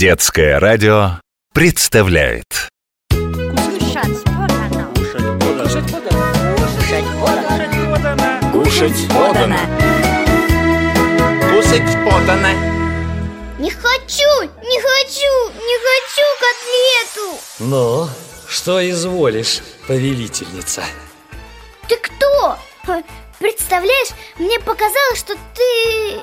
Детское радио представляет Кушать подано. Кушать подано. Кушать подано. Кушать подано. Кушать подано. Не хочу, не хочу, не хочу котлету Ну, что изволишь, повелительница? Ты кто? Ха, Представляешь, мне показалось, что ты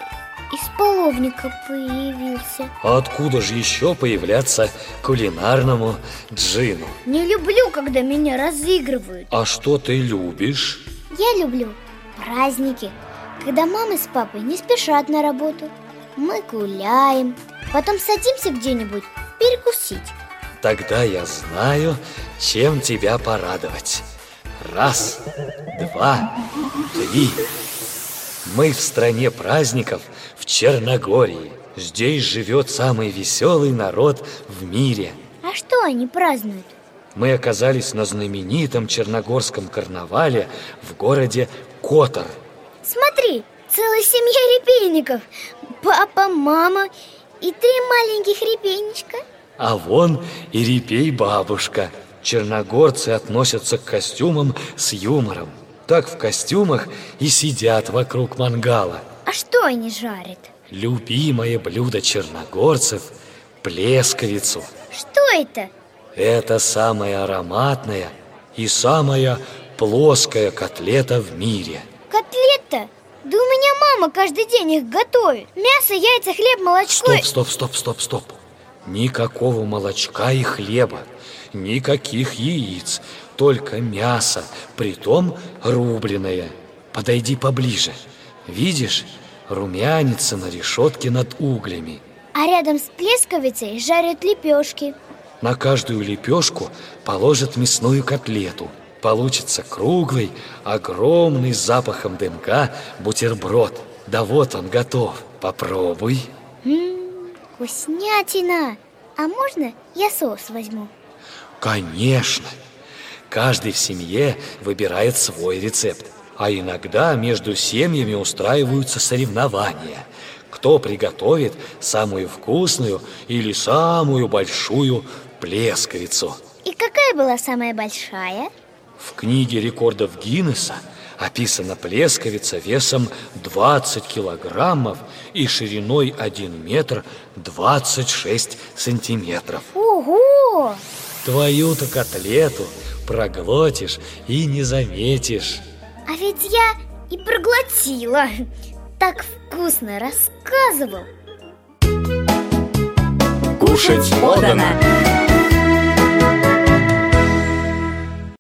из половника появился А откуда же еще появляться кулинарному джину? Не люблю, когда меня разыгрывают А что ты любишь? Я люблю праздники Когда мама с папой не спешат на работу Мы гуляем Потом садимся где-нибудь перекусить Тогда я знаю, чем тебя порадовать. Раз, два, три. Мы в стране праздников в Черногории. Здесь живет самый веселый народ в мире. А что они празднуют? Мы оказались на знаменитом черногорском карнавале в городе Котор. Смотри, целая семья репейников Папа, мама и три маленьких репейничка А вон и репей бабушка. Черногорцы относятся к костюмам с юмором. Так в костюмах и сидят вокруг мангала. А что они жарят? Любимое блюдо черногорцев – плесковицу. Что это? Это самая ароматная и самая плоская котлета в мире. Котлета? Да у меня мама каждый день их готовит Мясо, яйца, хлеб, молочко Стоп, стоп, стоп, стоп, стоп. Никакого молочка и хлеба, никаких яиц, только мясо, притом рубленое. Подойди поближе. Видишь, румянится на решетке над углями. А рядом с плесковицей жарят лепешки На каждую лепешку положат мясную котлету. Получится круглый, огромный с запахом дымка бутерброд. Да вот он готов. Попробуй. М, Вкуснятина А можно я соус возьму? Конечно. Каждый в семье выбирает свой рецепт. А иногда между семьями устраиваются соревнования. Кто приготовит самую вкусную или самую большую плесковицу. И какая была самая большая? В книге рекордов Гиннесса описана плесковица весом 20 килограммов и шириной 1 метр 26 сантиметров. Ого! Твою-то котлету проглотишь и не заметишь. А ведь я и проглотила Так вкусно рассказывал Кушать подано.